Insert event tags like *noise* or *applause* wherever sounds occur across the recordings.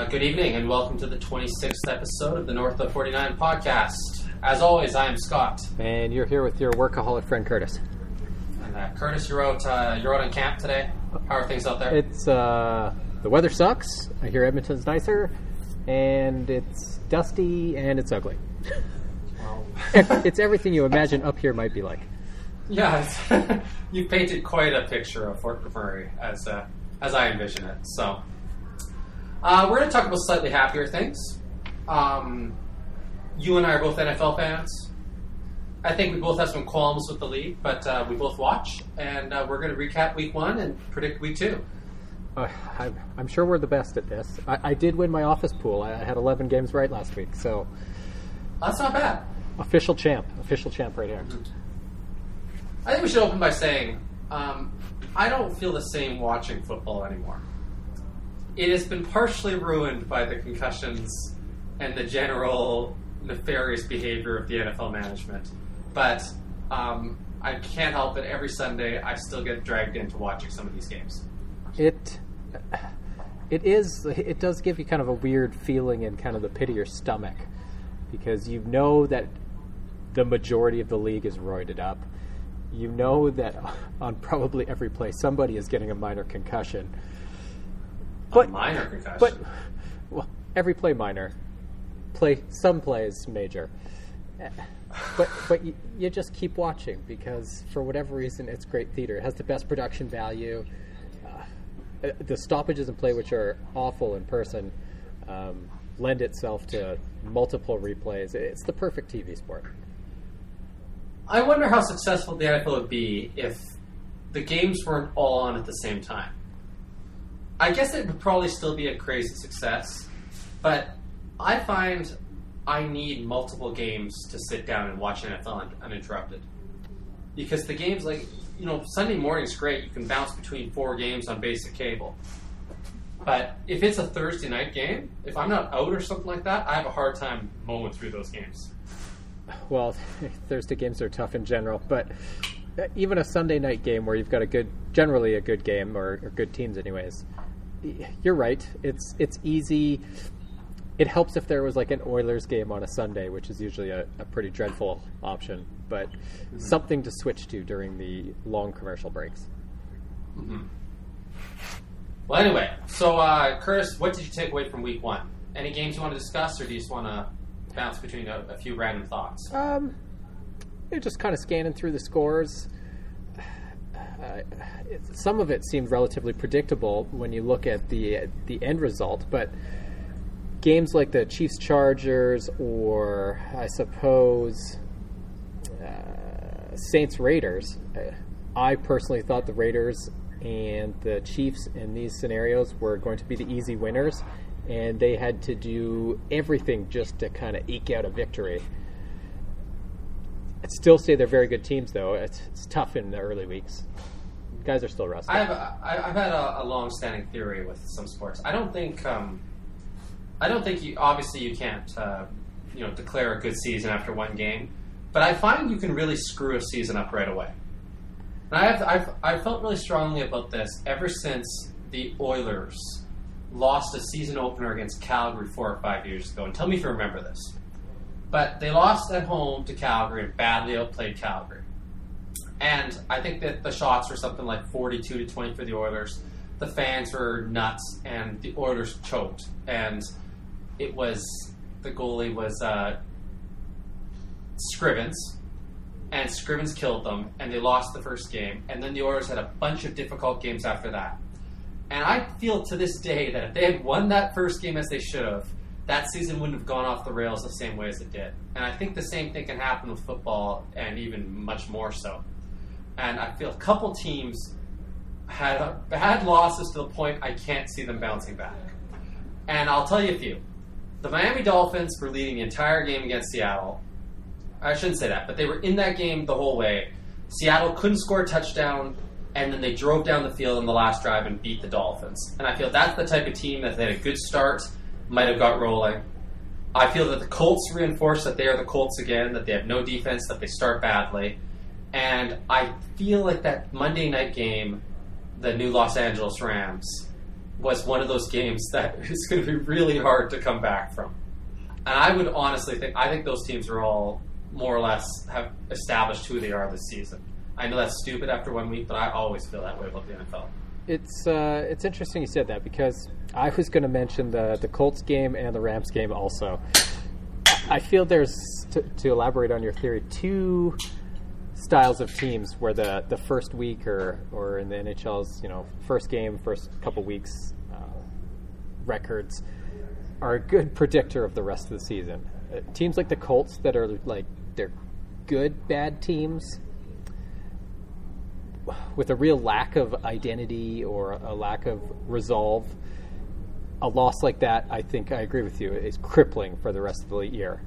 Uh, good evening and welcome to the 26th episode of the North of 49 podcast. As always, I am Scott. And you're here with your workaholic friend Curtis. And uh, Curtis, you're out, uh, you're out on camp today. How are things out there? It's uh, the weather sucks. I hear Edmonton's nicer, and it's dusty and it's ugly. Well, *laughs* it's everything you imagine up here might be like. yeah, it's- *laughs* you painted quite a picture of Fort McMurray as, uh, as I envision it. So, uh, we're going to talk about slightly happier things. Um, you and I are both NFL fans. I think we both have some qualms with the league, but uh, we both watch, and uh, we're going to recap week one and predict week two. Uh, I, I'm sure we're the best at this. I, I did win my office pool. I, I had 11 games right last week, so That's not bad. official champ, official champ right here. I think we should open by saying um, I don't feel the same watching football anymore. It has been partially ruined by the concussions and the general nefarious behavior of the NFL management. But um, I can't help it. Every Sunday, I still get dragged into watching some of these games. It it is it does give you kind of a weird feeling in kind of the pit of your stomach because you know that the majority of the league is roided up. You know that on probably every play somebody is getting a minor concussion. A minor concussion. But well, every play minor, play some plays major. Eh, But but you, you just keep watching because for whatever reason it's great theater. It has the best production value. Uh, uh, the stoppages in play, which are awful in person, um, lend itself to multiple replays. It's the perfect TV sport. I wonder how successful the NFL would be if the games weren't all on at the same time. I guess it would probably still be a crazy success, but I find I need multiple games to sit down and watch NFL un- uninterrupted. Because the games, like, you know, Sunday morning's great. You can bounce between four games on basic cable. But if it's a Thursday night game, if I'm not out or something like that, I have a hard time mowing through those games. Well, *laughs* Thursday games are tough in general, but uh, even a Sunday night game where you've got a good, generally a good game or, or good teams, anyways. You're right. It's it's easy. It helps if there was like an Oilers game on a Sunday, which is usually a, a pretty dreadful option, but something to switch to during the long commercial breaks. Well, anyway, so uh, Curtis, what did you take away from Week One? Any games you want to discuss, or do you just want to bounce between a, a few random thoughts? Um, you're just kind of scanning through the scores. Uh, it, some of it seemed relatively predictable when you look at the the end result, but games like the Chiefs Chargers or I suppose uh, Saints Raiders, uh, I personally thought the Raiders and the Chiefs in these scenarios were going to be the easy winners, and they had to do everything just to kind of eke out a victory. Still say they're very good teams, though. It's, it's tough in the early weeks. Guys are still rusty. I have a, I, I've had a, a long-standing theory with some sports. I don't think um, I don't think you obviously you can't uh, you know declare a good season after one game, but I find you can really screw a season up right away. And I have I've, I've felt really strongly about this ever since the Oilers lost a season opener against Calgary four or five years ago. And tell me if you remember this. But they lost at home to Calgary and badly outplayed Calgary. And I think that the shots were something like 42 to 20 for the Oilers. The fans were nuts, and the Oilers choked. And it was the goalie was uh, Scrivens, and Scrivens killed them, and they lost the first game. And then the Oilers had a bunch of difficult games after that. And I feel to this day that if they had won that first game as they should have, that season wouldn't have gone off the rails the same way as it did. And I think the same thing can happen with football, and even much more so. And I feel a couple teams had bad losses to the point I can't see them bouncing back. And I'll tell you a few. The Miami Dolphins were leading the entire game against Seattle. I shouldn't say that, but they were in that game the whole way. Seattle couldn't score a touchdown, and then they drove down the field in the last drive and beat the Dolphins. And I feel that's the type of team that they had a good start, might have got rolling. I feel that the Colts reinforce that they are the Colts again, that they have no defense, that they start badly. And I feel like that Monday night game, the new Los Angeles Rams, was one of those games *laughs* that is going to be really hard to come back from. And I would honestly think I think those teams are all more or less have established who they are this season. I know that's stupid after one week, but I always feel that way about the NFL. It's uh, it's interesting you said that because I was going to mention the the Colts game and the Rams game also. I feel there's to, to elaborate on your theory two styles of teams where the, the first week or, or in the NHL's you know first game first couple weeks uh, records are a good predictor of the rest of the season. Uh, teams like the Colts that are like they're good bad teams with a real lack of identity or a lack of resolve. A loss like that, I think I agree with you, is crippling for the rest of the year.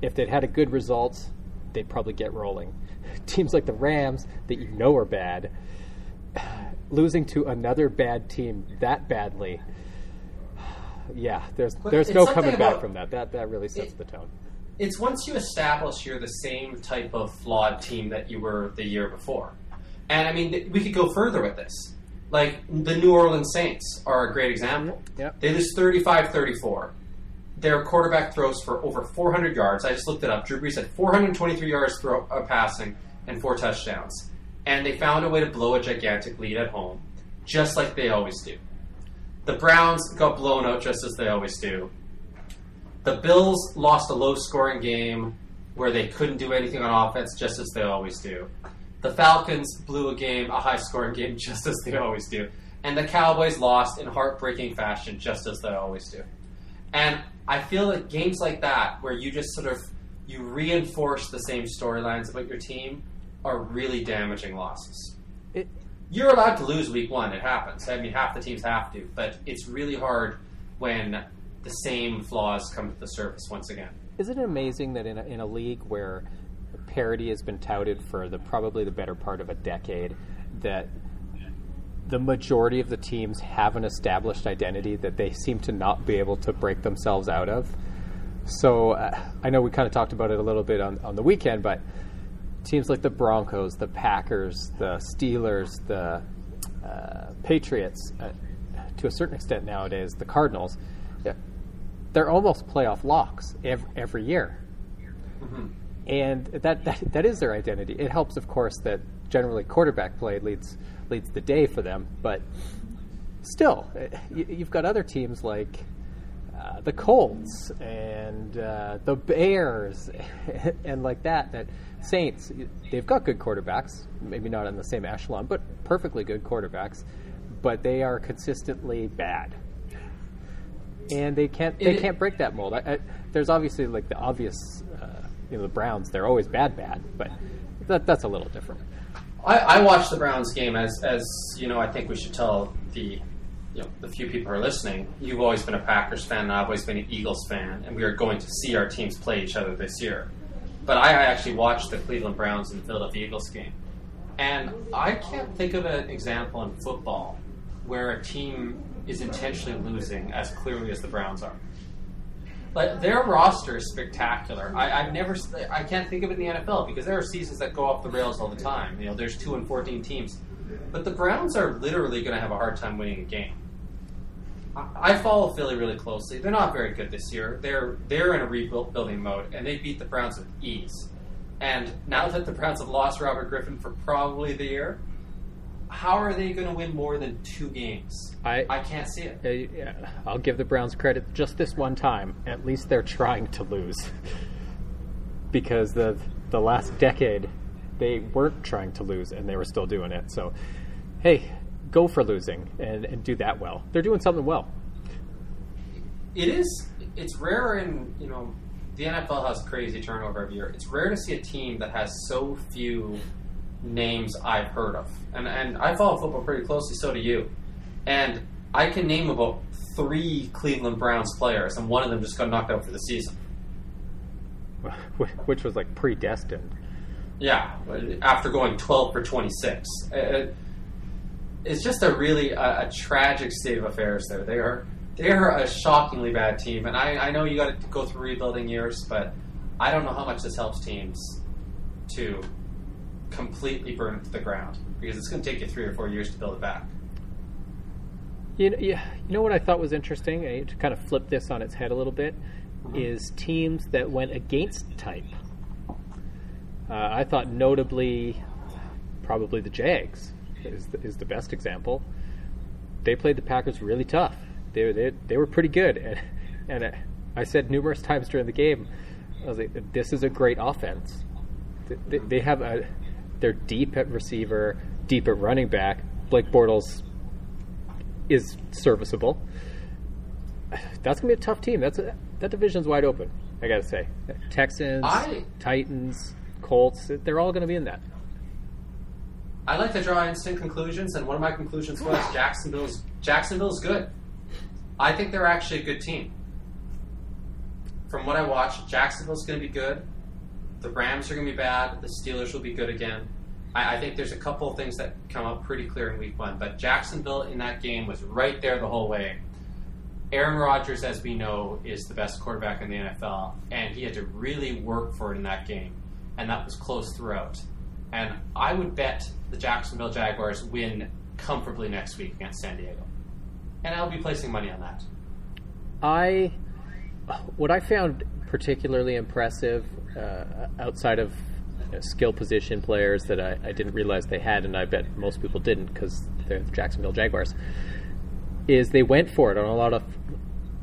If they'd had a good result, they'd probably get rolling. *laughs* Teams like the Rams that you know are bad, *sighs* losing to another bad team that badly, *sighs* yeah, there's But there's no coming back from that. That that really sets it- the tone. It's once you establish you're the same type of flawed team that you were the year before. And I mean, we could go further with this. Like the New Orleans Saints are a great example. Yep. They lose 35 34. Their quarterback throws for over 400 yards. I just looked it up. Drew Brees had 423 yards throw, uh, passing and four touchdowns. And they found a way to blow a gigantic lead at home, just like they always do. The Browns got blown out just as they always do. The Bills lost a low scoring game where they couldn't do anything on offense, just as they always do. The Falcons blew a game, a high scoring game, *laughs* just as they always do. And the Cowboys lost in heartbreaking fashion, just as they always do. And I feel that games like that, where you just sort of you reinforce the same storylines about your team, are really damaging losses. It, You're allowed to lose week one. It happens. I mean, half the teams have to, but it's really hard when the same flaws come to the surface once again. Isn't it amazing that in a, in a league where parity has been touted for the probably the better part of a decade, that the majority of the teams have an established identity that they seem to not be able to break themselves out of. So uh, I know we kind of talked about it a little bit on, on the weekend, but teams like the Broncos, the Packers, the Steelers, the uh, Patriots, uh, to a certain extent nowadays, the Cardinals, yeah, they're almost playoff locks every, every year. And that, that that is their identity. It helps, of course, that generally quarterback play leads leads the day for them. But still, uh, you, you've got other teams like uh, the Colts and uh, the Bears *laughs* and like that. That Saints, they've got good quarterbacks. Maybe not in the same echelon, but perfectly good quarterbacks. But they are consistently bad and they can't they can't break that mold. I, I, there's obviously like the obvious, uh, you know, the Browns. They're always bad, bad, but that that's a little different. I, I watched the Browns game as, as you know. I think we should tell the you know the few people who are listening. You've always been a Packers fan, and I've always been an Eagles fan, and we are going to see our teams play each other this year. But I actually watched the Cleveland Browns and the Philadelphia Eagles game, and I can't think of an example in football where a team is intentionally losing as clearly as the Browns are. But their roster is spectacular. I, I've never, I can't think of it in the NFL because there are seasons that go off the rails all the time. You know, there's two and fourteen teams, but the Browns are literally going to have a hard time winning a game. I, I follow Philly really closely. They're not very good this year. They're they're in a rebuilding mode, and they beat the Browns with ease. And now that the Browns have lost Robert Griffin for probably the year, how are they going to win more than two games? I- I can't see it. Uh, yeah, I'll give the Browns credit just this one time. At least they're trying to lose, *laughs* because the the last decade they weren't trying to lose and they were still doing it. So, hey, go for losing and, and do that well. They're doing something well. it is it's rare in you know the NFL has crazy turnover every year. It's rare to see a team that has so few names I've heard of, and and I follow football pretty closely. So do you, and I can name about three Cleveland Browns players, and one of them just got knocked out for the season. *laughs* which was like predestined. Yeah, after going 12 for 26. Uh, It's just a really a, a tragic state of affairs there. They are they are a shockingly bad team, and I, I know you got to go through rebuilding years, but I don't know how much this helps teams to completely burn it to the ground because it's going to take you three or four years to build it back. You know, you, you know what I thought was interesting, and to kind of flip this on its head a little bit, is teams that went against type. Uh, I thought notably, probably the Jags is the, is the best example. They played the Packers really tough. They they, they were pretty good, and and I said numerous *laughs* times during the game, I was like, "This is a great offense." They, they have a, they're deep at receiver, deep at running back. Blake Bortles is serviceable. That's gonna be a tough team. That's a, that division's wide open. I gotta say, Texans, I- Titans, Colts. They're all gonna be in that. I like to draw instant conclusions, and one of my conclusions was Jacksonville's Jacksonville's good. I think they're actually a good team. From what I watched, Jacksonville's going to be good. The Rams are going to be bad. The Steelers will be good again. I, I think there's a couple of things that come up pretty clear in Week One, but Jacksonville in that game was right there the whole way. Aaron Rodgers, as we know, is the best quarterback in the NFL, and he had to really work for it in that game, and that was close throughout. And I would bet the Jacksonville Jaguars win comfortably next week against San Diego, and I'll be placing money on that. I what I found particularly impressive uh, outside of you know, skill position players that I, I didn't realize they had, and I bet most people didn't because they're the Jacksonville Jaguars, is they went for it on a lot of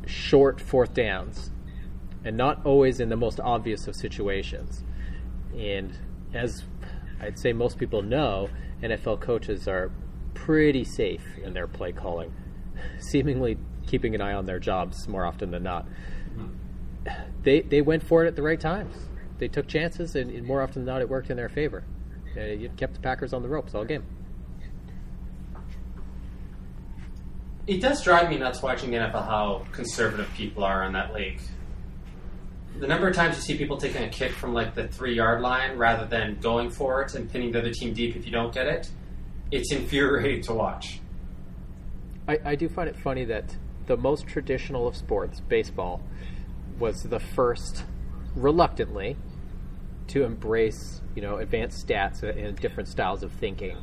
short fourth downs, and not always in the most obvious of situations. And as I'd say most people know, NFL coaches are pretty safe in their play calling, seemingly keeping an eye on their jobs more often than not. They they went for it at the right times. They took chances, and, and more often than not, it worked in their favor. Uh, it kept the Packers on the ropes all game. It does drive me nuts watching the NFL how conservative people are on that league. The number of times you see people taking a kick from like the three yard line rather than going for it and pinning the other team deep if you don't get it, it's infuriating to watch. I, I do find it funny that the most traditional of sports, baseball, was the first, reluctantly, to embrace you know advanced stats and different styles of thinking.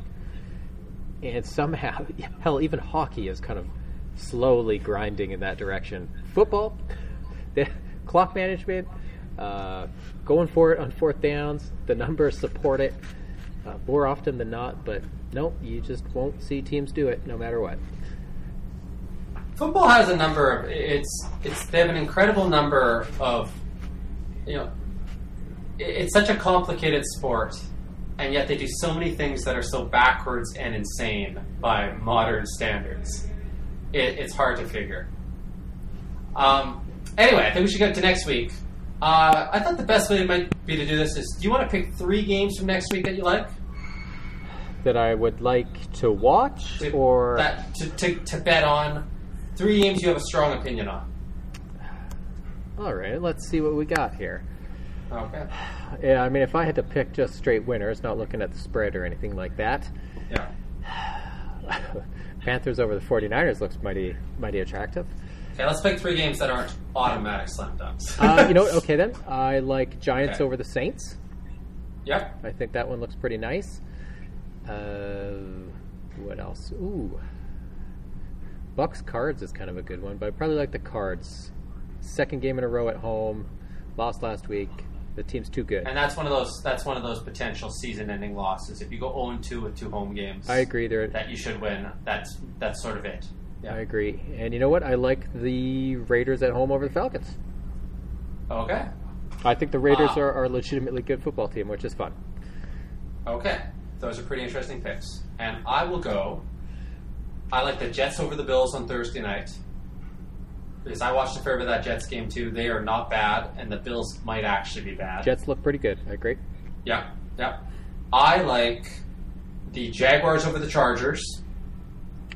And somehow, *laughs* hell, even hockey is kind of slowly grinding in that direction. Football, *laughs* clock management, uh, going for it on fourth downs, the numbers support it uh, more often than not. But nope, you just won't see teams do it no matter what. Football has a number of it's it's they have an incredible number of you know it- it's such a complicated sport and yet they do so many things that are so backwards and insane by modern standards. It, it's hard to figure. Um, anyway, I think we should get to next week. Uh, I thought the best way might be to do this is: Do you want to pick three games from next week that you like? that I would like to watch, To, or that to, to, to bet on three games you have a strong opinion on. all right, let's see what we got here. Okay. Yeah, I mean, if I had to pick just straight winners, not looking at the spread or anything like that, Yeah. *sighs* Panthers over the 49ers looks mighty mighty attractive. Okay, let's pick three games that aren't automatic slam dunks. Uh, you know, what? *laughs* okay then, I like Giants Okay. over the Saints. Yep. I think that one looks pretty nice. Uh, what else? Ooh, Bucks Cards is kind of a good one, but I probably like the Cards. Second game in a row at home, lost last week. The team's too good. And that's one of those. That's one of those potential season-ending losses. If you go 0-2 with two home games, I agree. There, that you should win. That's that's sort of it. I agree. And you know what? I like the Raiders at home over the Falcons. Okay. I think the Raiders Ah. are, are a legitimately good football team, which is fun. Okay. Those are pretty interesting picks. And I will go. I like the Jets over the Bills on Thursday night. Because I watched a fair bit of that Jets game too. They are not bad, and the Bills might actually be bad. Jets look pretty good. I agree. Yeah, yeah. I like the Jaguars over the Chargers.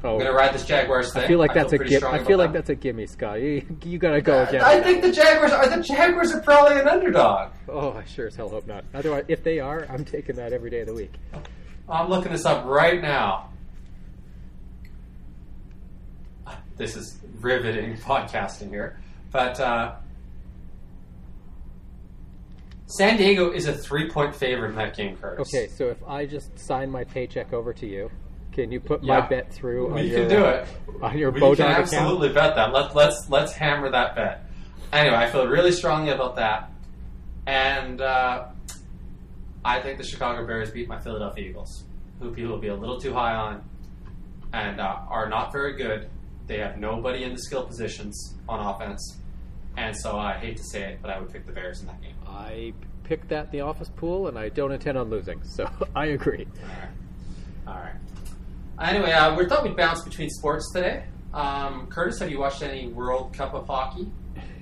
Oh, I'm gonna ride this Jaguars thing. I feel like that's a strong I feel like them. that's a gimme, Scott. You, you gotta go again. I think the Jaguars are the Jaguars are probably an underdog. Oh, I sure as hell hope not. Otherwise, if they are, I'm taking that every day of the week. I'm looking this up right now. This is riveting *laughs* podcasting here, but uh, San Diego is a three-point favorite in that game, Curtis. Okay, so if I just sign my paycheck over to you, Can you put my Yeah. bet through? We on can your, do it. on your we Bodog can account? absolutely bet that. Let's let's let's hammer that bet. Anyway, I feel really strongly about that, and uh, I think the Chicago Bears beat my Philadelphia Eagles, who people will be a little too high on, and uh, are not very good. They have nobody in the skill positions on offense, and so I hate to say it, but I would pick the Bears in that game. I picked that in the office pool, and I don't intend on losing, so *laughs* I agree. All right. All right. Anyway, uh, we thought we'd bounce between sports today. Um, Curtis, have you watched any World Cup of hockey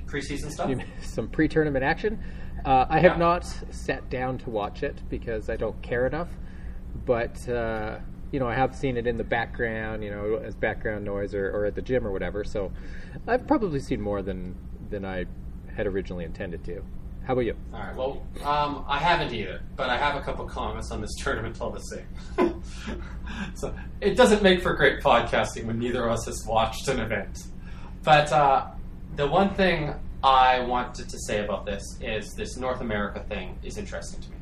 preseason stuff? Some pre-tournament action. Uh, I have Yeah. not sat down to watch it because I don't care enough, but uh, you know I have seen it in the background, you know, as background noise or, or at the gym or whatever. So I've probably seen more than than I had originally intended to. How about you? All right. Well, um, I haven't either, but I have a couple comments on this *laughs* tournament all the same. *laughs* so it doesn't make for great podcasting when neither of us has watched an event. But uh, the one thing I wanted to say about this is this North America thing is interesting to me.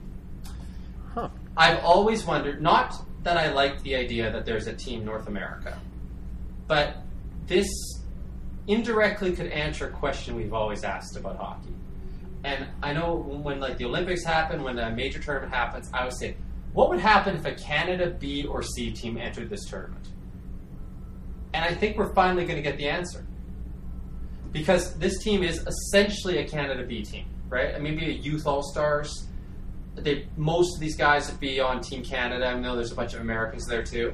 Huh? I've always wondered, not that I liked the idea that there's a team North America, but this indirectly could answer a question we've always asked about hockey. And I know when like the Olympics happen, when a major tournament happens, I would say, what would happen if a Canada B or C team entered this tournament? And I think we're finally going to get the answer. Because this team is essentially a Canada B team, right? Maybe a youth all stars. They most of these guys would be on Team Canada. I know there's a bunch of Americans there too.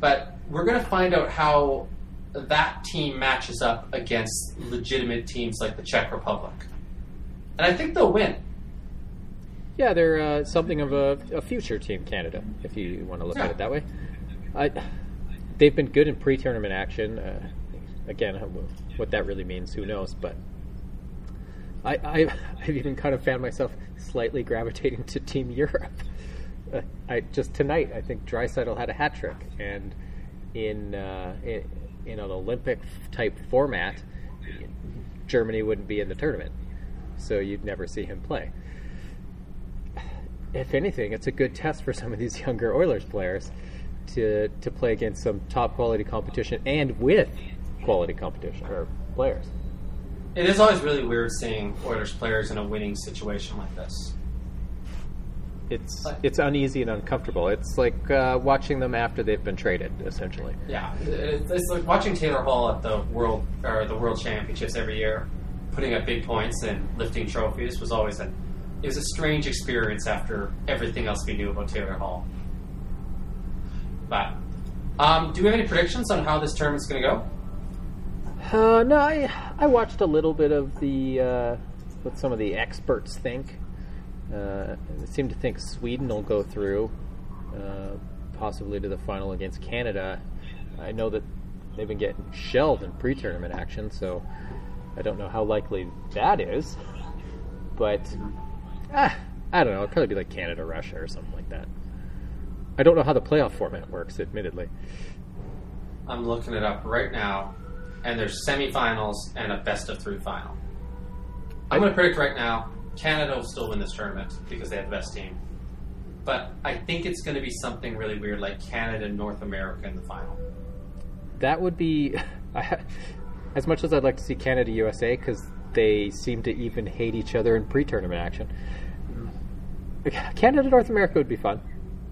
But we're going to find out how that team matches up against legitimate teams like the Czech Republic. And I think they'll win. Yeah, they're uh, something of a, a future team Canada, if you want to look Yeah. at it that way. I, they've been good in pre-tournament action. Uh, again, what that really means, who knows? But I, I, I've even kind of found myself slightly gravitating to Team Europe. Uh, I just tonight, I think Draisaitl had a hat trick, and in uh, in, in an Olympic type format, Germany wouldn't be in the tournament, so you'd never see him play if anything, it's a good test for some of these younger Oilers players to to play against some top quality competition and with quality competition or players. It is always really weird seeing Oilers players in a winning situation like this. It's Like- it's uneasy and uncomfortable. It's like uh, watching them after they've been traded, essentially. Yeah, it's like watching Taylor Hall at the world or the World Championships every year, putting up big points and lifting trophies was always a it was a strange experience after everything else we knew about Taylor Hall. But um, do we have any predictions on how this tournament's going to go? Uh, no, I I watched a little bit of the uh, what some of the experts think. Uh, they seem to think Sweden will go through, uh, possibly to the final against Canada. I know that they've been getting shelled in pre-tournament action, so I don't know how likely that is. But ah, I don't know. It'd probably be like Canada, Russia, or something like that. I don't know how the playoff format works, admittedly. I'm looking it up right now, and there's semifinals and a best of three final. I'm going to predict right now Canada will still win this tournament because they have the best team. But I think it's going to be something really weird like Canada and North America in the final. That would be, *laughs* as much as I'd like to see Canada USA because they seem to even hate each other in pre-tournament action. Canada North America would be fun.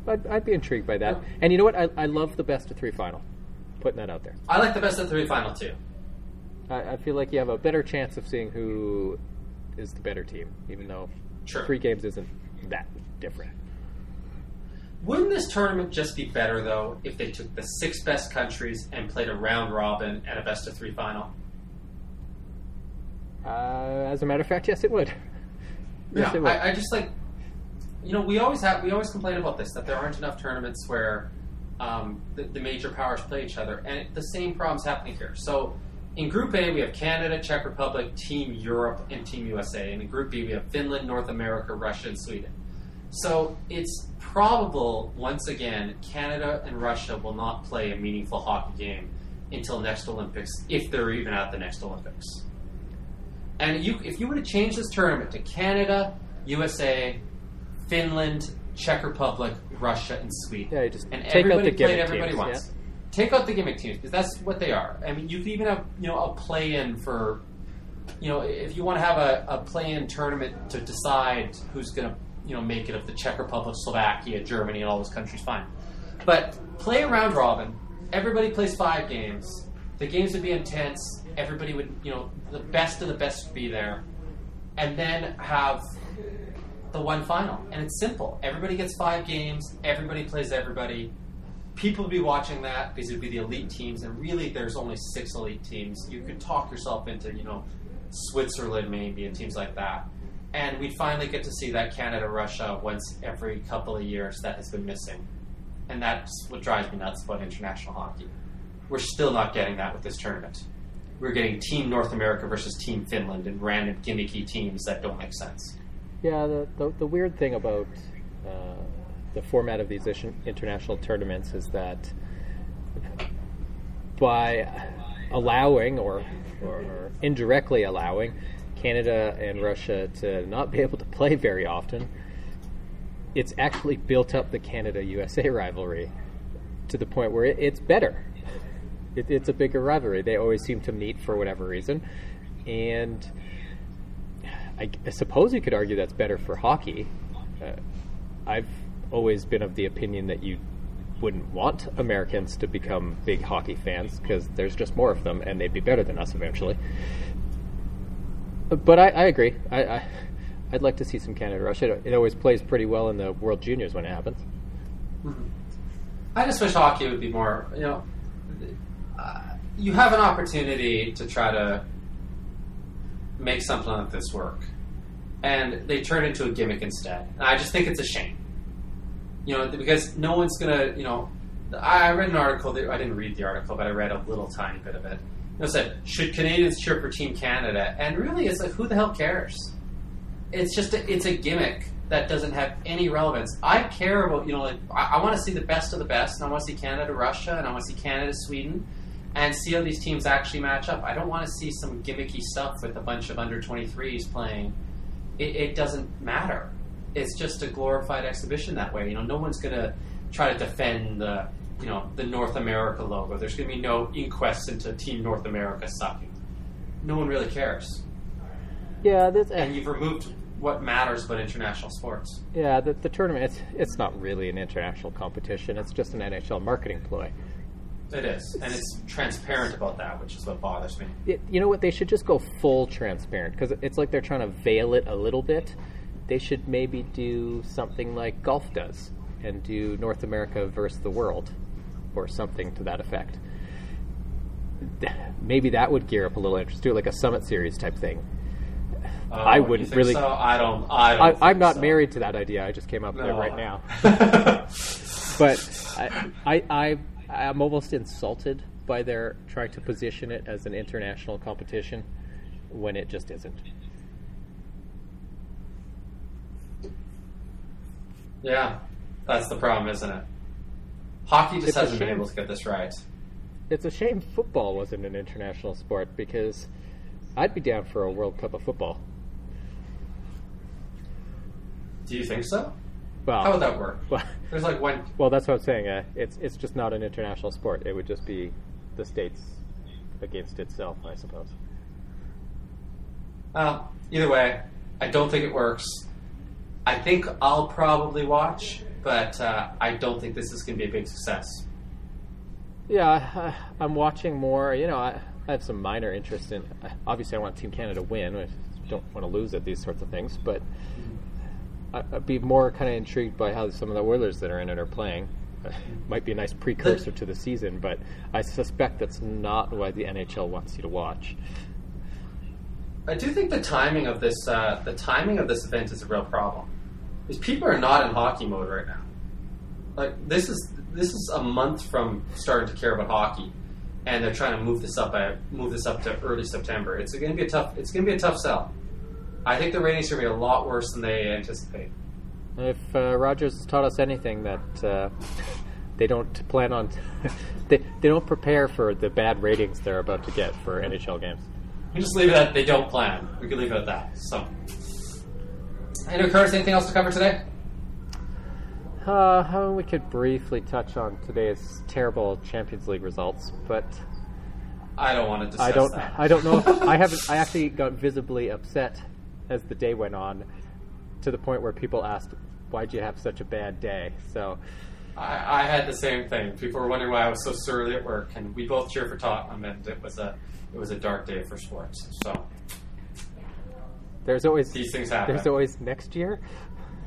I'd, I'd be intrigued by that. And you know what? I, I love the best of three final. Putting that out there. I like the best of three final too. I, I feel like you have a better chance of seeing who is the better team, even though Sure. three games isn't that different. Wouldn't this tournament just be better though if they took the six best countries and played a round robin and a best of three final? Uh, as a matter of fact, yes, it would. *laughs* yes, Yeah, it would. I, I just like, you know, we always have we always complain about this that there aren't enough tournaments where um, the, the major powers play each other, and the same problem's happening here. So, in Group A we have Canada, Czech Republic, Team Europe, and Team USA, and in Group B we have Finland, North America, Russia, and Sweden. So it's probable once again Canada and Russia will not play a meaningful hockey game until next Olympics, if they're even at the next Olympics. And you, if you were to change this tournament to Canada, USA, Finland, Czech Republic, Russia, and Sweden. Yeah, you just and take out everybody the played gimmick everybody teams, once. Take out the gimmick teams because that's what they are. I mean, you could even have you know a play-in for, you know, if you want to have a, a play-in tournament to decide who's going to you know make it of the Czech Republic, Slovakia, Germany, and all those countries. Fine, but play a round robin. Everybody plays five games. The games would be intense. Everybody would you know the best of the best would be there, and then have the one final. And it's simple. Everybody gets five games. Everybody plays everybody. People would be watching that because it'd be the elite teams, and really, there's only six elite teams. You could talk yourself into, you know, Switzerland maybe and teams like that. And we'd finally get to see that Canada Russia once every couple of years that has been missing. And that's what drives me nuts about international hockey. We're still not getting that with this tournament. We're getting Team North America versus Team Finland and random gimmicky teams that don't make sense. Yeah, the, the, the weird thing about uh, the format of these international tournaments is that by allowing or, or, indirectly allowing Canada and Russia to not be able to play very often, it's actually built up the Canada USA rivalry to the point where it, it's better. It, it's a bigger rivalry. They always seem to meet for whatever reason. And I, I suppose you could argue that's better for hockey. Uh, I've always been of the opinion that you wouldn't want Americans to become big hockey fans because there's just more of them and they'd be better than us eventually. But I, I agree. I, I, would like to see some Canada Russia. It, it, always plays pretty well in the World Juniors when it happens. Mm-hmm. I just wish hockey would be more, you know, uh, you have an opportunity to try to make something like this work. And they turn into a gimmick instead. And I just think it's a shame. You know, because no one's going to, you know, I read an article, that, I didn't read the article, but I read a little tiny bit of it. It said, should Canadians cheer for Team Canada? And really, it's like, who the hell cares? It's just, a, it's a gimmick that doesn't have any relevance. I care about, you know, like, I, I want to see the best of the best, and I want to see Canada, Russia, and I want to see Canada, Sweden and see how these teams actually match up. I don't want to see some gimmicky stuff with a bunch of under 23s playing. It, it doesn't matter. It's just a glorified exhibition that way. You know, no one's going to try to defend the, you know, the North America logo. There's going to be no inquests into Team North America sucking. No one really cares. Yeah, that's, and you've removed what matters about international sports. Yeah, the, the tournament, it's, it's not really an international competition. It's just an NHL marketing ploy. It is, and it's transparent about that, which is what bothers me. It, you know what? They should just go full transparent because it's like they're trying to veil it a little bit. They should maybe do something like golf does and do North America versus the world or something to that effect. *sighs* Maybe that would gear up a little interest. Do like a summit series type thing. Uh, I wouldn't really. So? I don't. I don't. I, am not so. married to that idea. I just came up no. with it right now. *laughs* but I, I, I Uh, I'm almost insulted by their trying to position it as an international competition when it just isn't. Yeah, that's the problem, isn't it? Hockey just It's hasn't been able to get this right. It's a shame football wasn't an international sport because I'd be down for a World Cup of football. Do you think so? Well, How would that work? well, There's like one. *laughs* well, that's what I'm saying. Uh, it's it's just not an international sport. It would just be the states against itself, I suppose. Well, either way, I don't think it works. I think I'll probably watch, but uh, I don't think this is going to be a big success. Yeah, I, I'm watching more. You know, I, I have some minor interest in. Obviously, I want Team Canada to win. I don't want to lose at these sorts of things, but I'd be more kind of intrigued by how some of the Oilers that are in it are playing. *laughs* Might be a nice precursor to the season, but I suspect that's not why the NHL wants you to watch. I do think the timing of this uh, the timing of this event is a real problem. Because people are not in hockey mode right now. Like this is this is a month from starting to care about hockey, and they're trying to move this up uh, move this up to early September. It's going to be a tough it's going to be a tough sell. I think the ratings are going to be a lot worse than they anticipate. If uh, Rogers taught us anything, that uh, they don't plan on, *laughs* they, they don't prepare for the bad ratings they're about to get for NHL games. We just leave it at they don't plan. We can leave it at that. So, and Curtis, anything else to cover today? Uh, we could briefly touch on today's terrible Champions League results, but I don't want to discuss I don't. that. I don't know. If, *laughs* I haven't. I actually got visibly upset as the day went on, to the point where people asked, "Why'd you have such a bad day?" So, I, I had the same thing. People were wondering why I was so surly at work, and we both cheer for Tottenham, and it was a it was a dark day for sports. So there's always these things happen. there's always next year.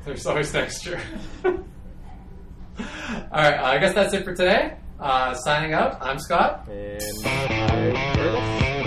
There's always next year. *laughs* All right, I guess that's it for today. Uh, signing out. I'm Scott. And I, Curtis.